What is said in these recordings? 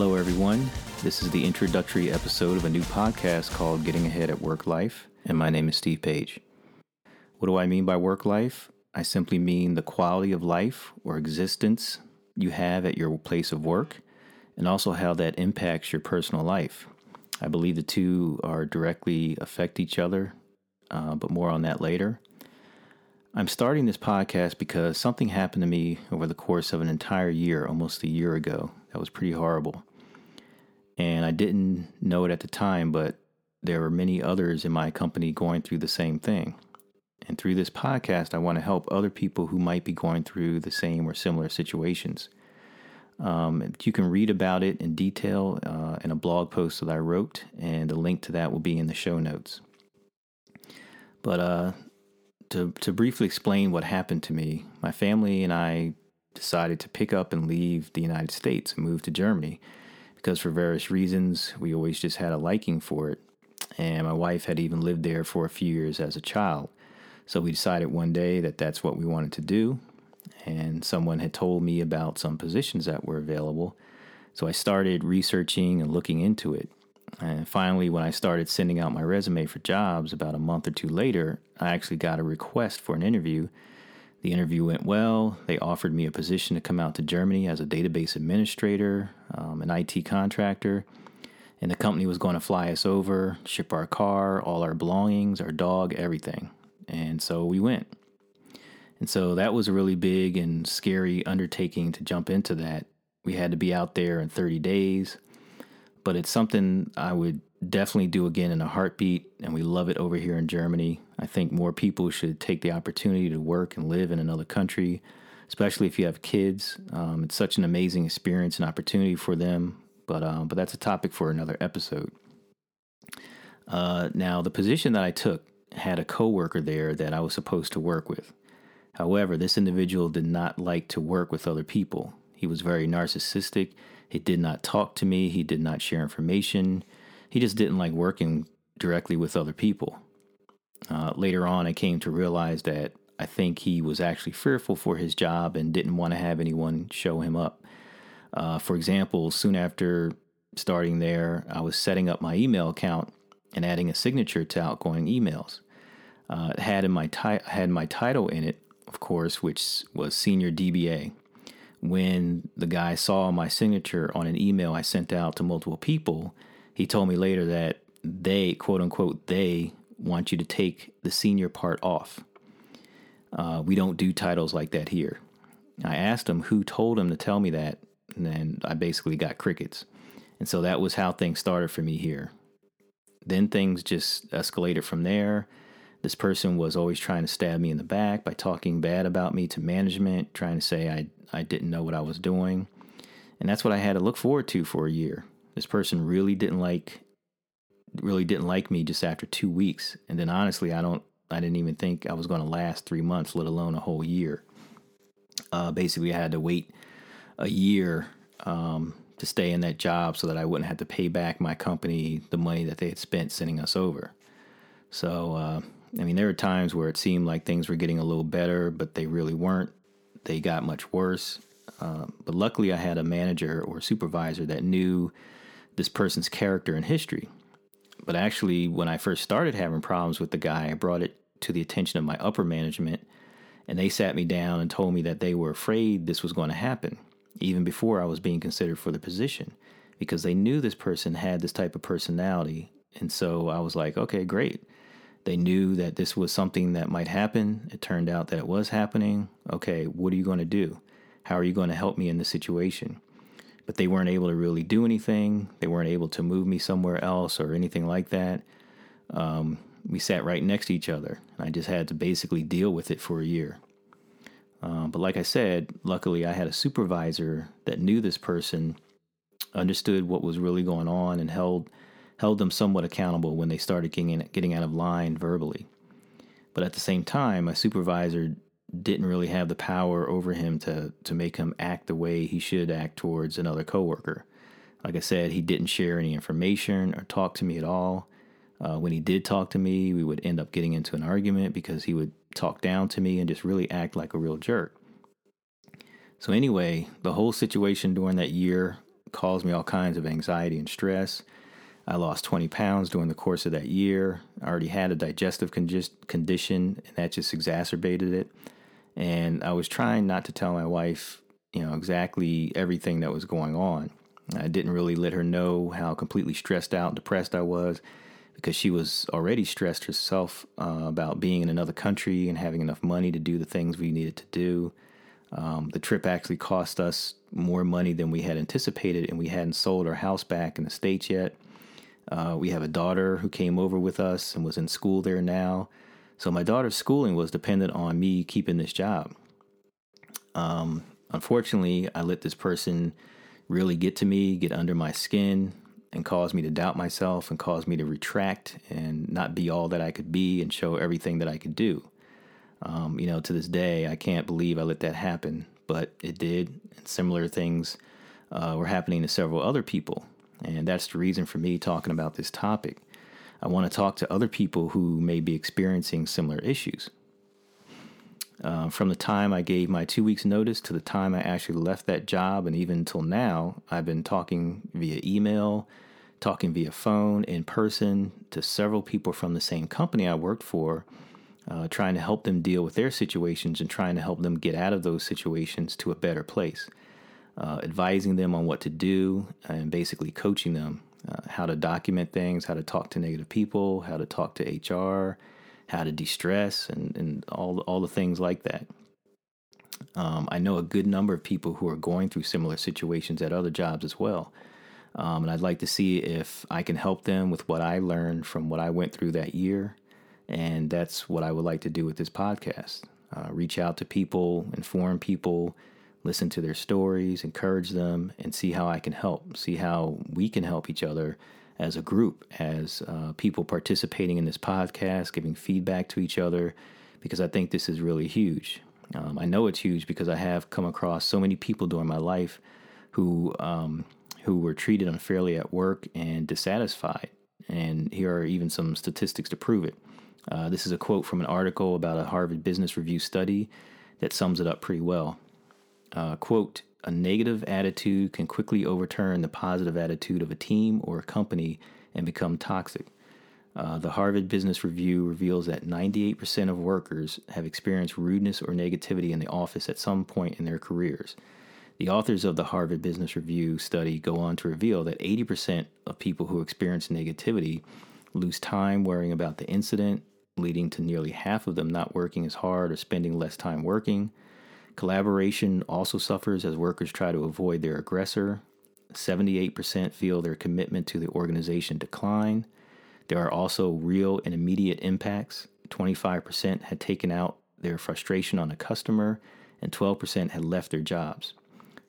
Hello, everyone. This is the introductory episode of a new podcast called Getting Ahead at Work Life, and my name is Steve Page. What do I mean by work life? I simply mean the quality of life or existence you have at your place of work, and also how that impacts your personal life. I believe the two are directly affect each other, uh, but more on that later. I'm starting this podcast because something happened to me over the course of an entire year, almost a year ago. That was pretty horrible. And I didn't know it at the time, but there were many others in my company going through the same thing. And through this podcast, I want to help other people who might be going through the same or similar situations. Um, you can read about it in detail uh, in a blog post that I wrote, and the link to that will be in the show notes. But uh, to, to briefly explain what happened to me, my family and I decided to pick up and leave the United States and move to Germany because, for various reasons, we always just had a liking for it. And my wife had even lived there for a few years as a child. So we decided one day that that's what we wanted to do. And someone had told me about some positions that were available. So I started researching and looking into it. And finally, when I started sending out my resume for jobs about a month or two later, I actually got a request for an interview. The interview went well. They offered me a position to come out to Germany as a database administrator, um, an IT contractor, and the company was going to fly us over, ship our car, all our belongings, our dog, everything. And so we went. And so that was a really big and scary undertaking to jump into that. We had to be out there in 30 days, but it's something I would definitely do again in a heartbeat. And we love it over here in Germany. I think more people should take the opportunity to work and live in another country, especially if you have kids. Um, it's such an amazing experience and opportunity for them. But um, but that's a topic for another episode. Uh, now, the position that I took had a coworker there that I was supposed to work with. However, this individual did not like to work with other people. He was very narcissistic. He did not talk to me. He did not share information. He just didn't like working directly with other people. Uh, later on, I came to realize that I think he was actually fearful for his job and didn't want to have anyone show him up. Uh, for example, soon after starting there, I was setting up my email account and adding a signature to outgoing emails. Uh, it had in my ti- had my title in it, of course, which was senior DBA. When the guy saw my signature on an email I sent out to multiple people, he told me later that they, quote unquote, they want you to take the senior part off. Uh, we don't do titles like that here. I asked him who told him to tell me that, and then I basically got crickets. And so that was how things started for me here. Then things just escalated from there. This person was always trying to stab me in the back by talking bad about me to management, trying to say I, I didn't know what I was doing. And that's what I had to look forward to for a year. This person really didn't like really didn't like me just after 2 weeks. And then honestly, I don't I didn't even think I was going to last 3 months, let alone a whole year. Uh, basically, I had to wait a year um, to stay in that job so that I wouldn't have to pay back my company the money that they had spent sending us over. So, uh, I mean, there were times where it seemed like things were getting a little better, but they really weren't. They got much worse. Uh, but luckily, I had a manager or supervisor that knew this person's character and history. But actually, when I first started having problems with the guy, I brought it to the attention of my upper management, and they sat me down and told me that they were afraid this was going to happen even before I was being considered for the position, because they knew this person had this type of personality. And so I was like, okay, great. They knew that this was something that might happen. It turned out that it was happening. Okay, what are you going to do? How are you going to help me in this situation? But they weren't able to really do anything. They weren't able to move me somewhere else or anything like that. Um, we sat right next to each other. And I just had to basically deal with it for a year. Uh, but like I said, luckily I had a supervisor that knew this person, understood what was really going on, and held held them somewhat accountable when they started getting getting out of line verbally. But at the same time, my supervisor didn't really have the power over him to to make him act the way he should act towards another coworker. Like I said, he didn't share any information or talk to me at all. Uh, when he did talk to me, we would end up getting into an argument because he would talk down to me and just really act like a real jerk. So, anyway, the whole situation during that year caused me all kinds of anxiety and stress. I lost 20 pounds during the course of that year. I already had a digestive condition, and that just exacerbated it. And I was trying not to tell my wife, you know, exactly everything that was going on. I didn't really let her know how completely stressed out, depressed I was, because she was already stressed herself uh, about being in another country and having enough money to do the things we needed to do. Um, the trip actually cost us more money than we had anticipated, and we hadn't sold our house back in the States yet. Uh, we have a daughter who came over with us and was in school there now. So my daughter's schooling was dependent on me keeping this job. Um, unfortunately, I let this person really get to me, get under my skin, and cause me to doubt myself and cause me to retract and not be all that I could be and show everything that I could do. Um, you know, to this day, I can't believe I let that happen, but it did. And similar things uh, were happening to several other people. And that's the reason for me talking about this topic. I want to talk to other people who may be experiencing similar issues. Uh, from the time I gave my two weeks' notice to the time I actually left that job, and even until now, I've been talking via email, talking via phone, in person to several people from the same company I worked for, uh, trying to help them deal with their situations and trying to help them get out of those situations to a better place uh, advising them on what to do, and basically coaching them uh, how to document things, how to talk to negative people, how to talk to HR, how to de-stress, and, and all all the things like that. Um, I know a good number of people who are going through similar situations at other jobs as well. Um, and I'd like to see if I can help them with what I learned from what I went through that year. And that's what I would like to do with this podcast uh, reach out to people, inform people, listen to their stories, encourage them, and see how I can help, see how we can help each other as a group, as uh, people participating in this podcast, giving feedback to each other, because I think this is really huge. Um, I know it's huge because I have come across so many people during my life who um, who were treated unfairly at work and dissatisfied. And here are even some statistics to prove it. Uh, this is a quote from an article about a Harvard Business Review study that sums it up pretty well uh, quote, a negative attitude can quickly overturn the positive attitude of a team or a company and become toxic. Uh, the Harvard Business Review reveals that 98% of workers have experienced rudeness or negativity in the office at some point in their careers. The authors of the Harvard Business Review study go on to reveal that 80% of people who experience negativity lose time worrying about the incident, leading to nearly half of them not working as hard or spending less time working. Collaboration also suffers as workers try to avoid their aggressor. 78% feel their commitment to the organization decline. There are also real and immediate impacts. 25% had taken out their frustration on a customer, and 12% had left their jobs.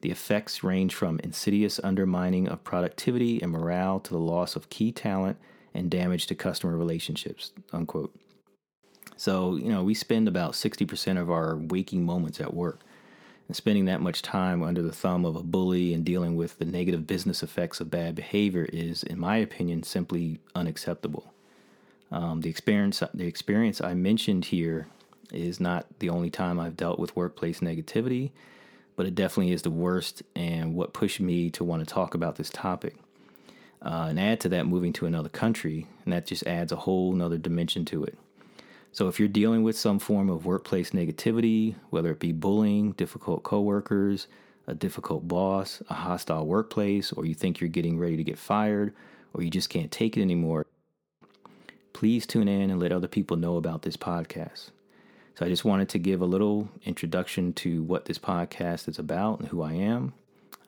The effects range from insidious undermining of productivity and morale to the loss of key talent and damage to customer relationships. Unquote. So, you know, we spend about 60% of our waking moments at work. And spending that much time under the thumb of a bully and dealing with the negative business effects of bad behavior is, in my opinion, simply unacceptable. Um, the experience, the experience I mentioned here, is not the only time I've dealt with workplace negativity, but it definitely is the worst and what pushed me to want to talk about this topic. Uh, and add to that, moving to another country, and that just adds a whole nother dimension to it. So if you're dealing with some form of workplace negativity, whether it be bullying, difficult coworkers, a difficult boss, a hostile workplace, or you think you're getting ready to get fired, or you just can't take it anymore, please tune in and let other people know about this podcast. So I just wanted to give a little introduction to what this podcast is about and who I am.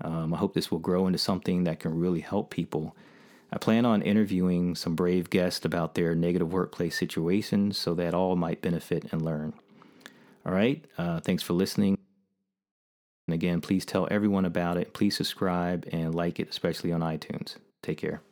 Um, I hope this will grow into something that can really help people I plan on interviewing some brave guests about their negative workplace situations so that all might benefit and learn. All right, uh, thanks for listening. And again, please tell everyone about it. Please subscribe and like it, especially on iTunes. Take care.